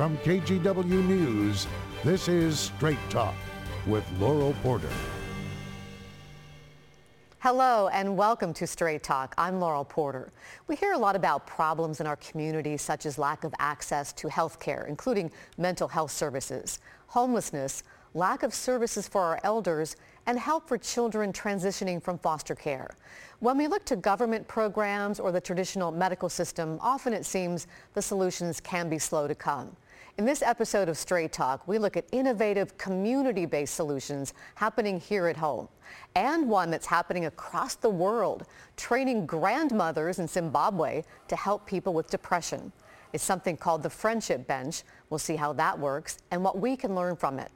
From KGW News, this is Straight Talk with Laurel Porter. Hello and welcome to Straight Talk. I'm Laurel Porter. We hear a lot about problems in our community such as lack of access to health care, including mental health services, homelessness, lack of services for our elders, and help for children transitioning from foster care. When we look to government programs or the traditional medical system, often it seems the solutions can be slow to come. In this episode of Straight Talk, we look at innovative community-based solutions happening here at home and one that's happening across the world, training grandmothers in Zimbabwe to help people with depression. It's something called the Friendship Bench. We'll see how that works and what we can learn from it.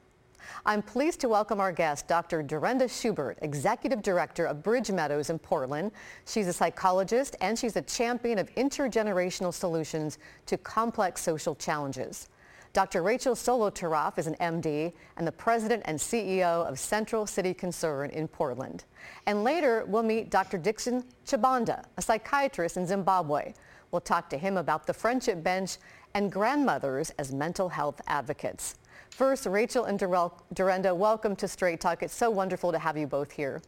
I'm pleased to welcome our guest, Dr. Derenda Schubert, Executive Director of Bridge Meadows in Portland. She's a psychologist and she's a champion of intergenerational solutions to complex social challenges. Dr. Rachel Solotaroff is an MD and the president and CEO of Central City Concern in Portland. And later, we'll meet Dr. Dixon Chibanda, a psychiatrist in Zimbabwe. We'll talk to him about the Friendship Bench and grandmothers as mental health advocates. First, Rachel and Derenda, welcome to Straight Talk. It's so wonderful to have you both here.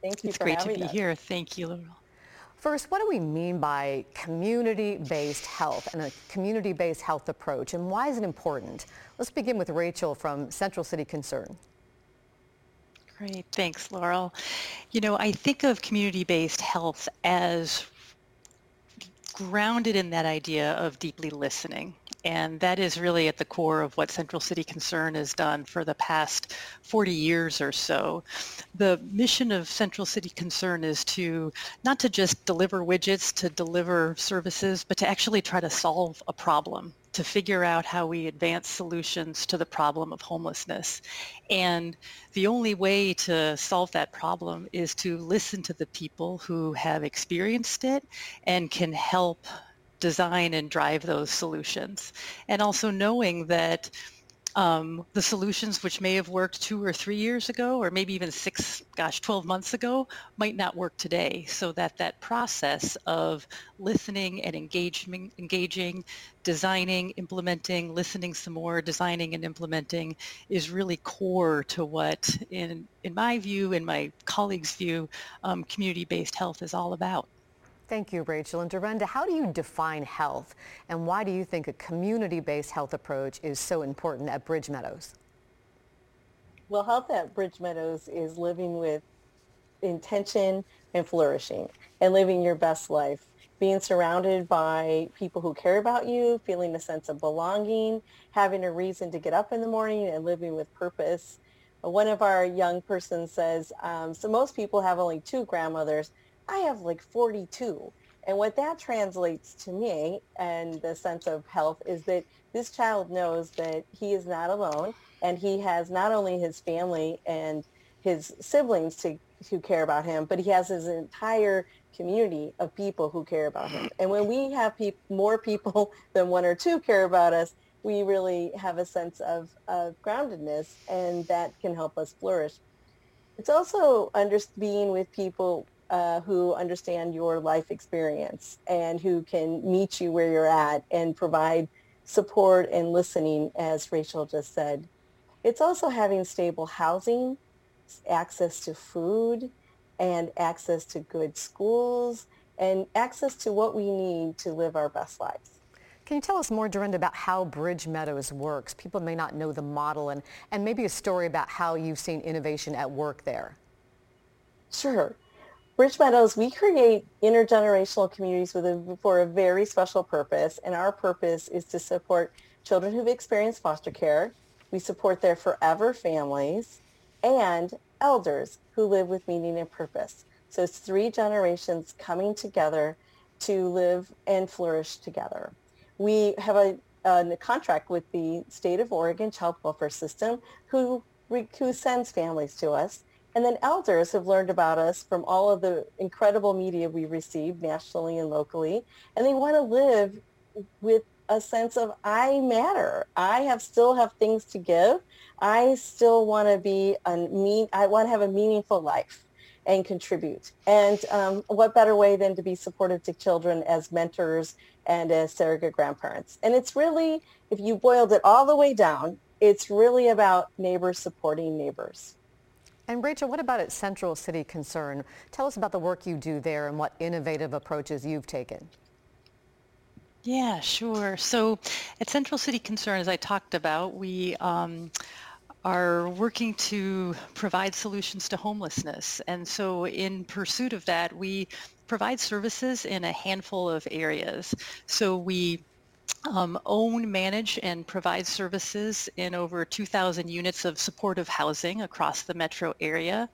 Thank you it's for great having to be us. here. Thank you, Laurel. First, what do we mean by community-based health and a community-based health approach, and why is it important? Let's begin with Rachel from Central City Concern. Great. Thanks, Laurel. You know, I think of community-based health as grounded in that idea of deeply listening. And that is really at the core of what Central City Concern has done for the past 40 years or so. The mission of Central City Concern is to not to just deliver widgets, to deliver services, but to actually try to solve a problem, to figure out how we advance solutions to the problem of homelessness. And the only way to solve that problem is to listen to the people who have experienced it and can help design and drive those solutions. And also knowing that um, the solutions which may have worked two or three years ago, or maybe even six, gosh, 12 months ago, might not work today. So that that process of listening and engaging, engaging, designing, implementing, listening some more, designing and implementing is really core to what, in, in my view, in my colleagues' view, um, community-based health is all about. Thank you, Rachel. And Derenda, how do you define health? And why do you think a community-based health approach is so important at Bridge Meadows? Well, health at Bridge Meadows is living with intention and flourishing and living your best life. Being surrounded by people who care about you, feeling a sense of belonging, having a reason to get up in the morning and living with purpose. One of our young persons says, um, so most people have only two grandmothers. I have like 42. And what that translates to me and the sense of health is that this child knows that he is not alone and he has not only his family and his siblings to, who care about him, but he has his entire community of people who care about him. And when we have pe- more people than one or two care about us, we really have a sense of, of groundedness and that can help us flourish. It's also under, being with people uh, who understand your life experience and who can meet you where you're at and provide support and listening, as Rachel just said. It's also having stable housing, access to food, and access to good schools, and access to what we need to live our best lives. Can you tell us more, Derenda, about how Bridge Meadows works? People may not know the model and, and maybe a story about how you've seen innovation at work there. Sure. Bridge Meadows, we create intergenerational communities a, for a very special purpose, and our purpose is to support children who've experienced foster care. We support their forever families and elders who live with meaning and purpose. So it's three generations coming together to live and flourish together. We have a, a contract with the state of Oregon Child Welfare System who, who sends families to us and then elders have learned about us from all of the incredible media we receive nationally and locally. And they want to live with a sense of I matter. I have still have things to give. I still want to be a mean I want to have a meaningful life. and contribute. And um, what better way than to be supportive to children as mentors and as surrogate grandparents? And it's really, if you boiled it all the way down, it's really about neighbors supporting neighbors. And Rachel, what about at Central City Concern? Tell us about the work you do there and what innovative approaches you've taken. Yeah, sure. So at Central City Concern, as I talked about, we um, are working to provide solutions to homelessness. And so in pursuit of that, we provide services in a handful of areas. So we um, own, manage, and provide services in over 2,000 units of supportive housing across the metro area.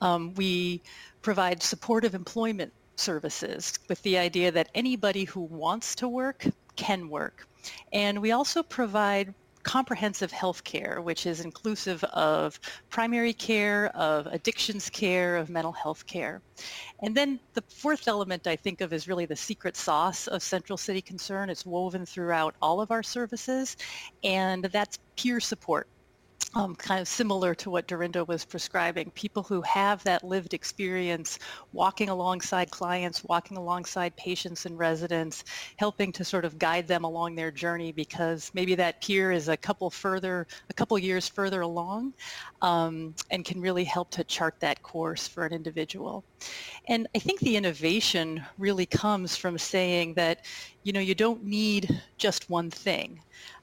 Um, we provide supportive employment services with the idea that anybody who wants to work can work. And we also provide comprehensive health care, which is inclusive of primary care, of addictions care, of mental health care. And then the fourth element I think of is really the secret sauce of Central City Concern. It's woven throughout all of our services, and that's peer support um, kind of similar to what Derenda was prescribing, people who have that lived experience walking alongside clients, walking alongside patients and residents, helping to sort of guide them along their journey because maybe that peer is a couple further, a couple years further along um, and can really help to chart that course for an individual. And I think the innovation really comes from saying that, you know, you don't need just one thing.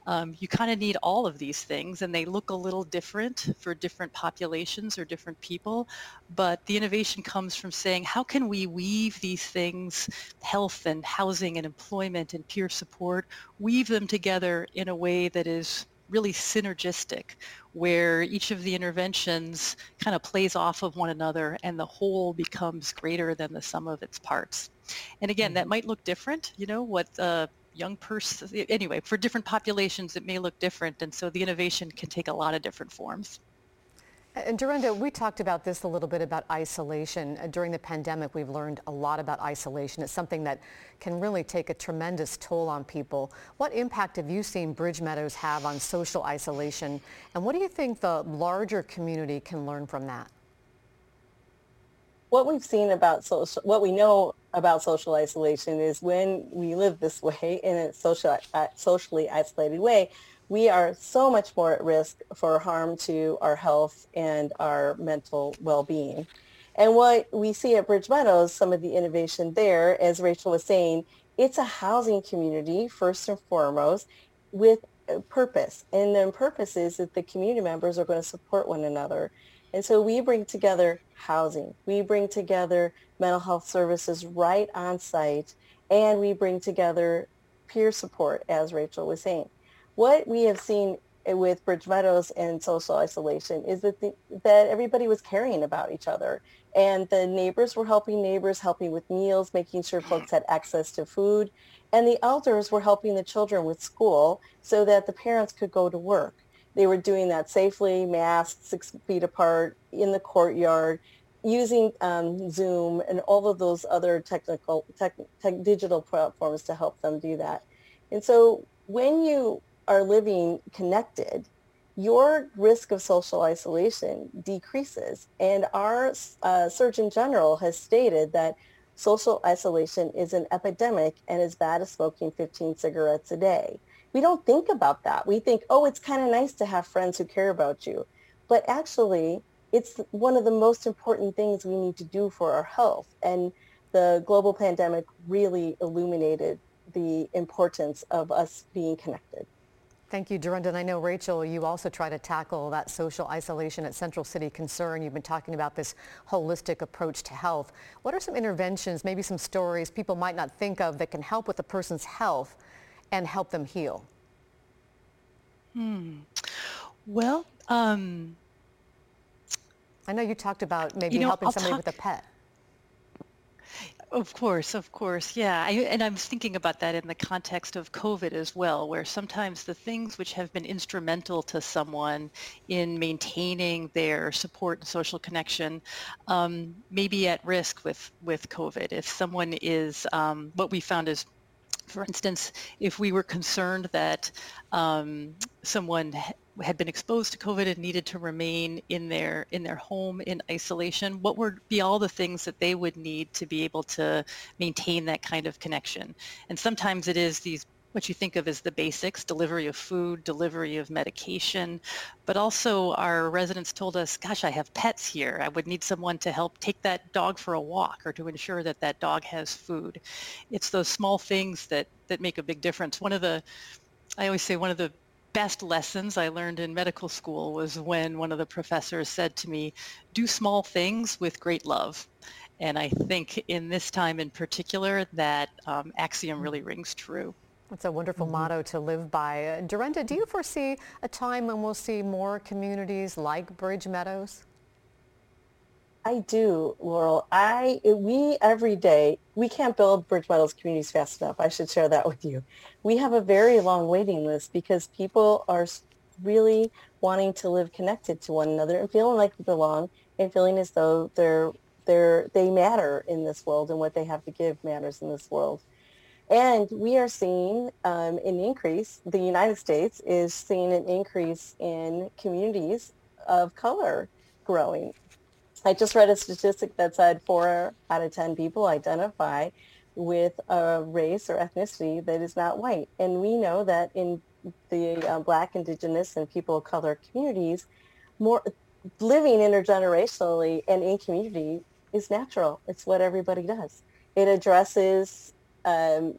Um, you kind of need all of these things and they look a little different for different populations or different people. But the innovation comes from saying, how can we weave these things, health and housing and employment and peer support, weave them together in a way that is really synergistic where each of the interventions kind of plays off of one another and the whole becomes greater than the sum of its parts. And again, that mm-hmm. might look different, you know, what uh, young person, anyway, for different populations, it may look different. And so the innovation can take a lot of different forms. And Derenda, we talked about this a little bit about isolation. Uh, during the pandemic, we've learned a lot about isolation. It's something that can really take a tremendous toll on people. What impact have you seen Bridge Meadows have on social isolation? And what do you think the larger community can learn from that? What we've seen about social, what we know about social isolation is when we live this way in a social, uh, socially isolated way, we are so much more at risk for harm to our health and our mental well-being. And what we see at Bridge Meadows, some of the innovation there, as Rachel was saying, it's a housing community first and foremost with a purpose. And the purpose is that the community members are going to support one another. And so we bring together housing. We bring together mental health services right on site, and we bring together peer support, as Rachel was saying. What we have seen with Bridge Meadows and social isolation is that the, that everybody was caring about each other, and the neighbors were helping neighbors, helping with meals, making sure folks had access to food, and the elders were helping the children with school so that the parents could go to work. They were doing that safely, masked, six feet apart, in the courtyard, using um, Zoom and all of those other technical, tech, tech, digital platforms to help them do that. And so when you are living connected, your risk of social isolation decreases. And our uh, Surgeon General has stated that social isolation is an epidemic and as bad as smoking 15 cigarettes a day we don't think about that. We think, oh, it's kind of nice to have friends who care about you. But actually, it's one of the most important things we need to do for our health. And the global pandemic really illuminated the importance of us being connected. Thank you, Derenda. And I know, Rachel, you also try to tackle that social isolation at Central City Concern. You've been talking about this holistic approach to health. What are some interventions, maybe some stories people might not think of that can help with a person's health and help them heal? Hmm. Well, um, I know you talked about maybe you know, helping I'll somebody talk... with a pet. Of course, of course, yeah. I, and I'm thinking about that in the context of COVID as well, where sometimes the things which have been instrumental to someone in maintaining their support and social connection um, may be at risk with, with COVID. If someone is, um, what we found is for instance, if we were concerned that um, someone had been exposed to COVID and needed to remain in their in their home in isolation, what would be all the things that they would need to be able to maintain that kind of connection? And sometimes it is these what you think of as the basics, delivery of food, delivery of medication, but also our residents told us, gosh, I have pets here. I would need someone to help take that dog for a walk or to ensure that that dog has food. It's those small things that, that make a big difference. One of the, I always say one of the best lessons I learned in medical school was when one of the professors said to me, do small things with great love. And I think in this time in particular, that um, axiom really rings true. That's a wonderful mm-hmm. motto to live by. Uh, Derenda, do you foresee a time when we'll see more communities like Bridge Meadows? I do, Laurel. I we every day we can't build Bridge Meadows communities fast enough. I should share that with you. We have a very long waiting list because people are really wanting to live connected to one another and feeling like they belong and feeling as though they're they're they matter in this world and what they have to give matters in this world. And we are seeing um, an increase. The United States is seeing an increase in communities of color growing. I just read a statistic that said four out of 10 people identify with a race or ethnicity that is not white. And we know that in the uh, Black, Indigenous, and people of color communities, more living intergenerationally and in community is natural. It's what everybody does. It addresses um,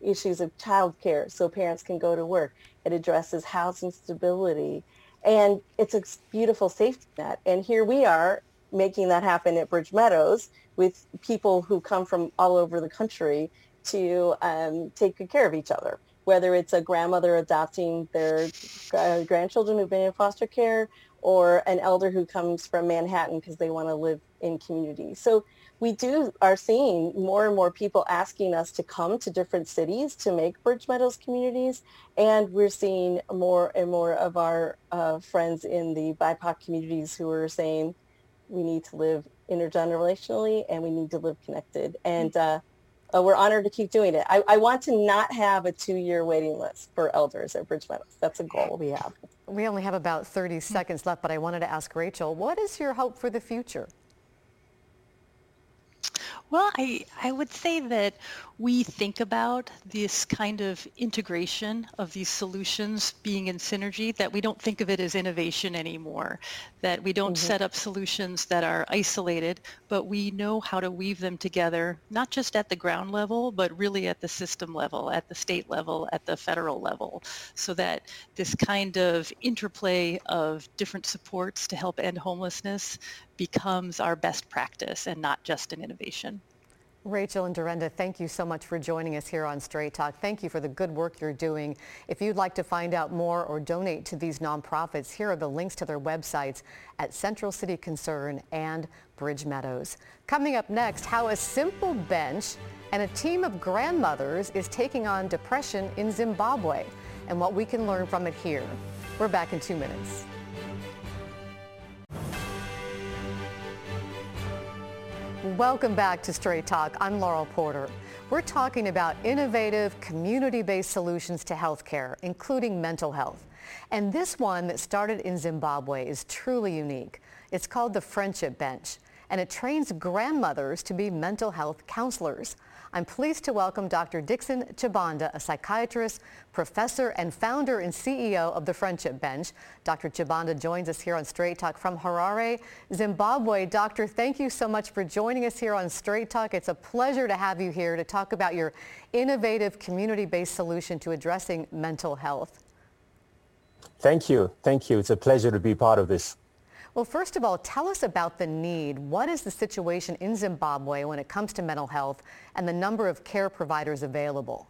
issues of childcare so parents can go to work. It addresses housing stability. And it's a beautiful safety net. And here we are making that happen at Bridge Meadows with people who come from all over the country to um, take good care of each other, whether it's a grandmother adopting their uh, grandchildren who've been in foster care or an elder who comes from Manhattan because they want to live in community. So we do are seeing more and more people asking us to come to different cities to make Bridge Meadows communities, and we're seeing more and more of our uh, friends in the BIPOC communities who are saying we need to live intergenerationally and we need to live connected. And uh, uh, we're honored to keep doing it. I, I, want to not have a two-year waiting list for elders at Bridge Meadows. That's a goal we have. We only have about 30 seconds left, but I wanted to ask Rachel, what is your hope for the future? Well, I, I would say that we think about this kind of integration of these solutions being in synergy, that we don't think of it as innovation anymore, that we don't mm-hmm. set up solutions that are isolated, but we know how to weave them together, not just at the ground level, but really at the system level, at the state level, at the federal level, so that this kind of interplay of different supports to help end homelessness becomes our best practice and not just an innovation. Rachel and Derenda, thank you so much for joining us here on Straight Talk. Thank you for the good work you're doing. If you'd like to find out more or donate to these nonprofits, here are the links to their websites at Central City Concern and Bridge Meadows. Coming up next, how a simple bench and a team of grandmothers is taking on depression in Zimbabwe and what we can learn from it here. We're back in two minutes. Welcome back to Straight Talk. I'm Laurel Porter. We're talking about innovative, community-based solutions to healthcare, including mental health. And this one that started in Zimbabwe is truly unique. It's called the Friendship Bench, and it trains grandmothers to be mental health counselors. I'm pleased to welcome Dr. Dixon Chibanda, a psychiatrist, professor, and founder and CEO of the Friendship Bench. Dr. Chibanda joins us here on Straight Talk from Harare, Zimbabwe. Doctor, thank you so much for joining us here on Straight Talk. It's a pleasure to have you here to talk about your innovative community-based solution to addressing mental health. Thank you. Thank you. It's a pleasure to be part of this. Well, first of all, tell us about the need. What is the situation in Zimbabwe when it comes to mental health and the number of care providers available?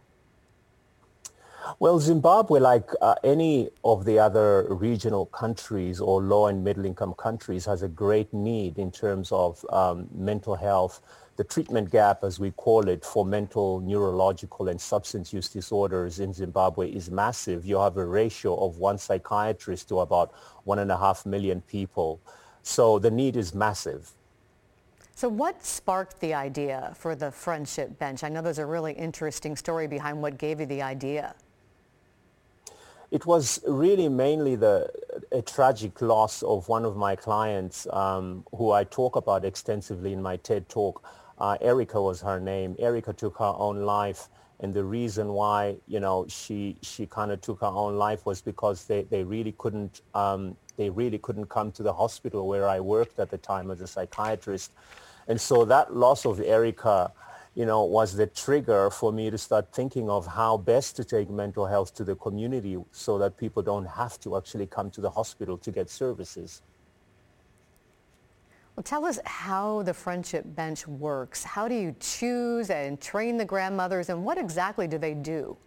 Well, Zimbabwe, like uh, any of the other regional countries or low and middle income countries, has a great need in terms of um, mental health the treatment gap, as we call it, for mental, neurological, and substance use disorders in Zimbabwe is massive. You have a ratio of one psychiatrist to about one and a half million people. So the need is massive. So what sparked the idea for the Friendship Bench? I know there's a really interesting story behind what gave you the idea. it was really mainly the a tragic loss of one of my clients um, who I talk about extensively in my TED talk. Uh, Erica was her name. Erica took her own life. And the reason why, you know, she, she kind of took her own life was because they, they really couldn't, um, they really couldn't come to the hospital where I worked at the time as a psychiatrist. And so that loss of Erica you know, was the trigger for me to start thinking of how best to take mental health to the community so that people don't have to actually come to the hospital to get services. Well, tell us how the Friendship Bench works. How do you choose and train the grandmothers and what exactly do they do?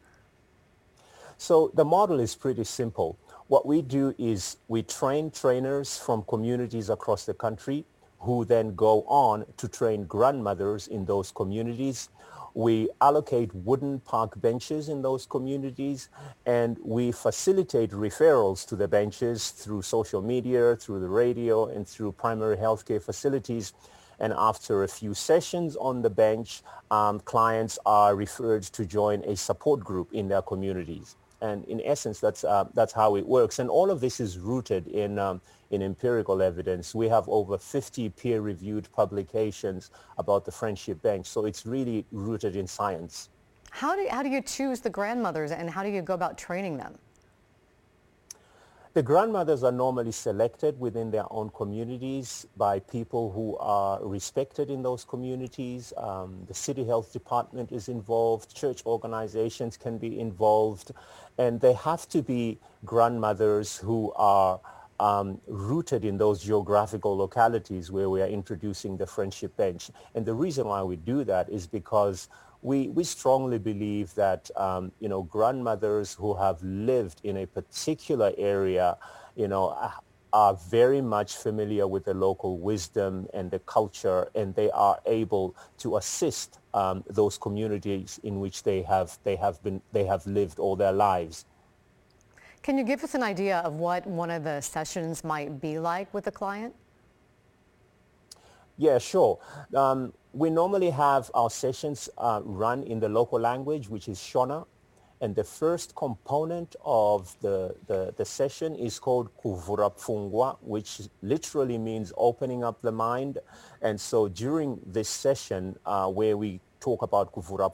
So the model is pretty simple. What we do is we train trainers from communities across the country who then go on to train grandmothers in those communities. We allocate wooden park benches in those communities and we facilitate referrals to the benches through social media, through the radio and through primary healthcare facilities. And after a few sessions on the bench, um, clients are referred to join a support group in their communities. And in essence, that's, uh, that's how it works. And all of this is rooted in, um, in empirical evidence. We have over 50 peer-reviewed publications about the Friendship Bench. So it's really rooted in science. How do, how do you choose the grandmothers and how do you go about training them? The grandmothers are normally selected within their own communities by people who are respected in those communities. Um, the city health department is involved. Church organizations can be involved. And they have to be grandmothers who are um, rooted in those geographical localities where we are introducing the friendship bench. And the reason why we do that is because we, we strongly believe that, um, you know, grandmothers who have lived in a particular area, you know, are very much familiar with the local wisdom and the culture, and they are able to assist um, those communities in which they have, they, have been, they have lived all their lives. Can you give us an idea of what one of the sessions might be like with a client? Yeah, sure. Um, we normally have our sessions uh, run in the local language, which is Shona. And the first component of the, the, the session is called Kuvhura which literally means opening up the mind. And so during this session uh, where we talk about Kuvhura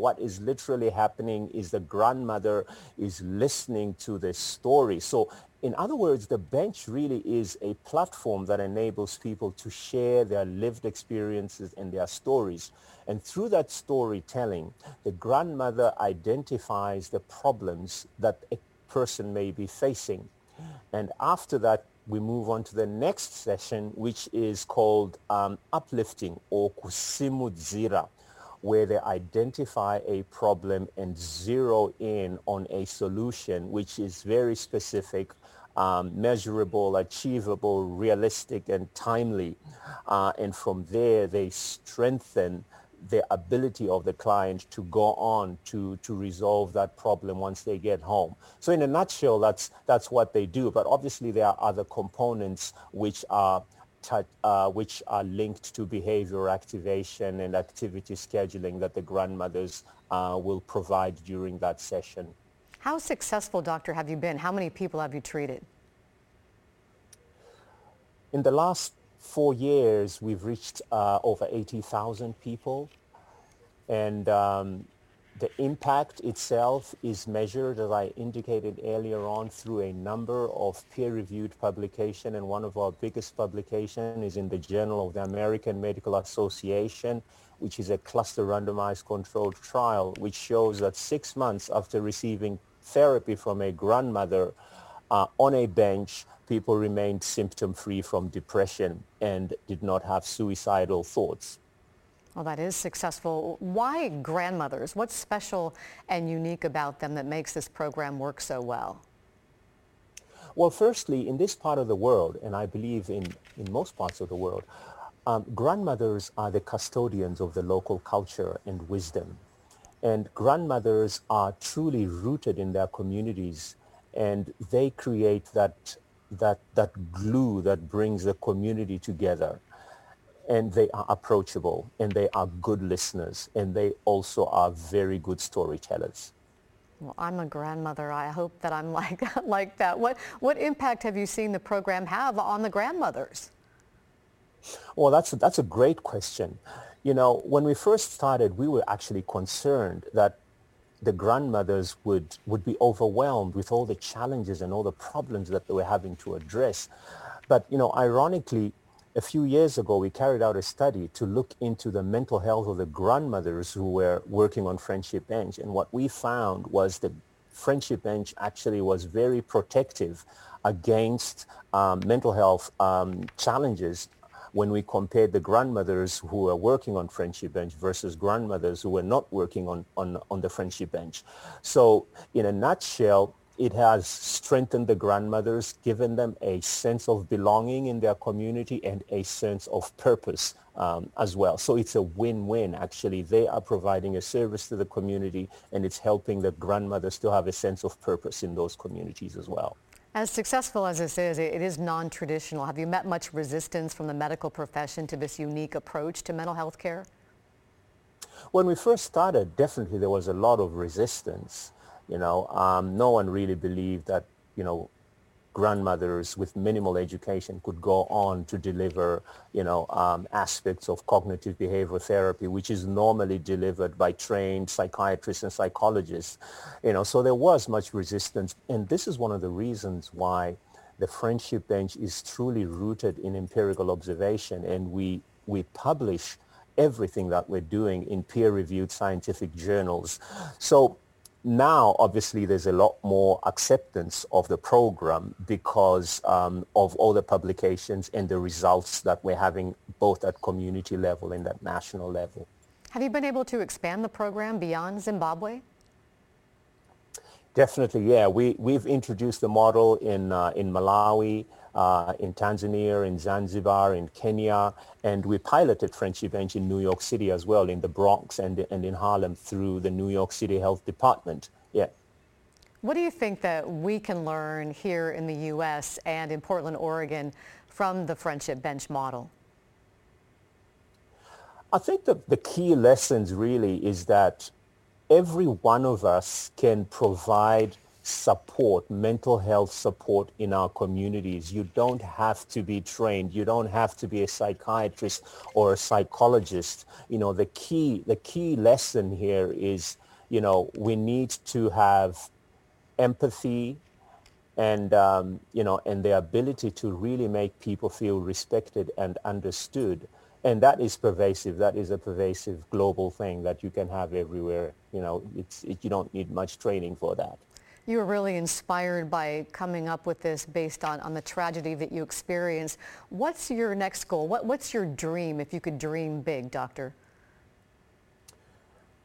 what is literally happening is the grandmother is listening to the story. So in other words, the bench really is a platform that enables people to share their lived experiences and their stories. And through that storytelling, the grandmother identifies the problems that a person may be facing. And after that, we move on to the next session, which is called um, uplifting or kusimudzira where they identify a problem and zero in on a solution which is very specific, um, measurable, achievable, realistic, and timely. Uh, and from there, they strengthen the ability of the client to go on to, to resolve that problem once they get home. So in a nutshell, that's, that's what they do. But obviously there are other components which are uh, which are linked to behavior activation and activity scheduling that the grandmothers uh, will provide during that session. How successful, doctor, have you been? How many people have you treated? In the last four years, we've reached uh, over 80,000 people. And um, the impact itself is measured, as I indicated earlier on, through a number of peer-reviewed publications, and one of our biggest publications is in the Journal of the American Medical Association, which is a cluster randomized controlled trial, which shows that six months after receiving therapy from a grandmother uh, on a bench, people remained symptom-free from depression and did not have suicidal thoughts. Well, that is successful. Why grandmothers? What's special and unique about them that makes this program work so well? Well, firstly, in this part of the world, and I believe in, in most parts of the world, um, grandmothers are the custodians of the local culture and wisdom. And grandmothers are truly rooted in their communities and they create that, that, that glue that brings the community together and they are approachable and they are good listeners and they also are very good storytellers. Well, I'm a grandmother. I hope that I'm like, like that. What, what impact have you seen the program have on the grandmothers? Well, that's that's a great question. You know, when we first started, we were actually concerned that the grandmothers would, would be overwhelmed with all the challenges and all the problems that they were having to address. But, you know, ironically, a few years ago, we carried out a study to look into the mental health of the grandmothers who were working on Friendship Bench. And what we found was that Friendship Bench actually was very protective against um, mental health um, challenges when we compared the grandmothers who were working on Friendship Bench versus grandmothers who were not working on, on, on the Friendship Bench. So in a nutshell, it has strengthened the grandmothers, given them a sense of belonging in their community and a sense of purpose um, as well. So it's a win-win, actually. They are providing a service to the community and it's helping the grandmothers to have a sense of purpose in those communities as well. As successful as this is, it is non-traditional. Have you met much resistance from the medical profession to this unique approach to mental health care? When we first started, definitely there was a lot of resistance. You know, um, no one really believed that, you know, grandmothers with minimal education could go on to deliver, you know, um, aspects of cognitive behavioral therapy, which is normally delivered by trained psychiatrists and psychologists. You know, so there was much resistance. And this is one of the reasons why the Friendship Bench is truly rooted in empirical observation. And we, we publish everything that we're doing in peer-reviewed scientific journals. So now, obviously, there's a lot more acceptance of the program because um, of all the publications and the results that we're having both at community level and at national level. Have you been able to expand the program beyond Zimbabwe? Definitely, yeah. We, we've introduced the model in, uh, in Malawi, uh, in Tanzania, in Zanzibar, in Kenya, and we piloted Friendship Bench in New York City as well, in the Bronx and, and in Harlem through the New York City Health Department. Yeah. What do you think that we can learn here in the U.S. and in Portland, Oregon from the Friendship Bench model? I think that the key lessons really is that every one of us can provide support, mental health support in our communities. You don't have to be trained. You don't have to be a psychiatrist or a psychologist. You know, the key, the key lesson here is, you know, we need to have empathy and, um, you know, and the ability to really make people feel respected and understood. And that is pervasive. That is a pervasive global thing that you can have everywhere. You know, it's, it, you don't need much training for that. You were really inspired by coming up with this based on, on the tragedy that you experienced. What's your next goal? What, what's your dream if you could dream big, Doctor?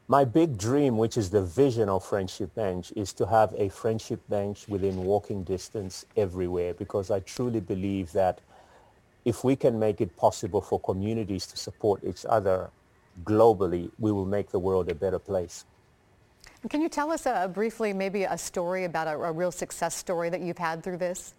My big dream, which is the vision of Friendship Bench, is to have a Friendship Bench within walking distance everywhere because I truly believe that if we can make it possible for communities to support each other globally, we will make the world a better place. Can you tell us uh, briefly maybe a story about a, a, real success story that you've had through this?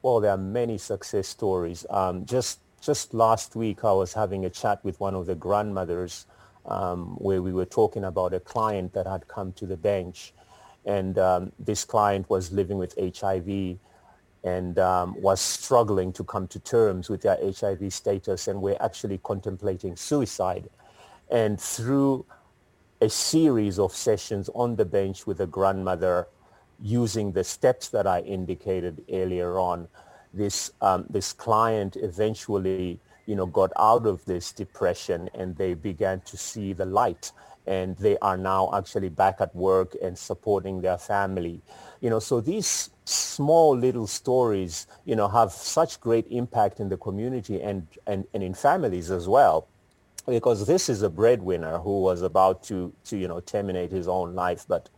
Well, there are many success stories. Um, just just last week, I was having a chat with one of the grandmothers um, where we were talking about a client that had come to the bench. And um, this client was living with HIV and um, was struggling to come to terms with their HIV status and were actually contemplating suicide. And through a series of sessions on the bench with a grandmother using the steps that I indicated earlier on. This, um, this client eventually, you know, got out of this depression and they began to see the light and they are now actually back at work and supporting their family. You know, so these small little stories, you know, have such great impact in the community and, and, and in families as well because this is a breadwinner who was about to, to you know, terminate his own life. But,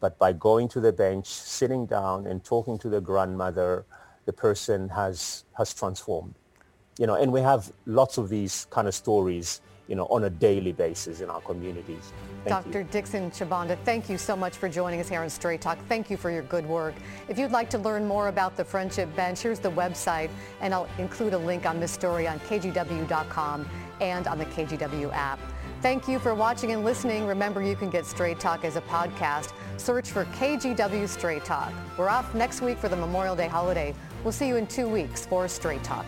but by going to the bench, sitting down and talking to the grandmother, the person has, has transformed. You know, and we have lots of these kind of stories you know, on a daily basis in our communities. Thank Dr. You. Dixon Chibanda, thank you so much for joining us here on Straight Talk. Thank you for your good work. If you'd like to learn more about the Friendship Bench, here's the website, and I'll include a link on this story on kgw.com and on the KGW app. Thank you for watching and listening. Remember, you can get Straight Talk as a podcast. Search for KGW Straight Talk. We're off next week for the Memorial Day holiday. We'll see you in two weeks for Straight Talk.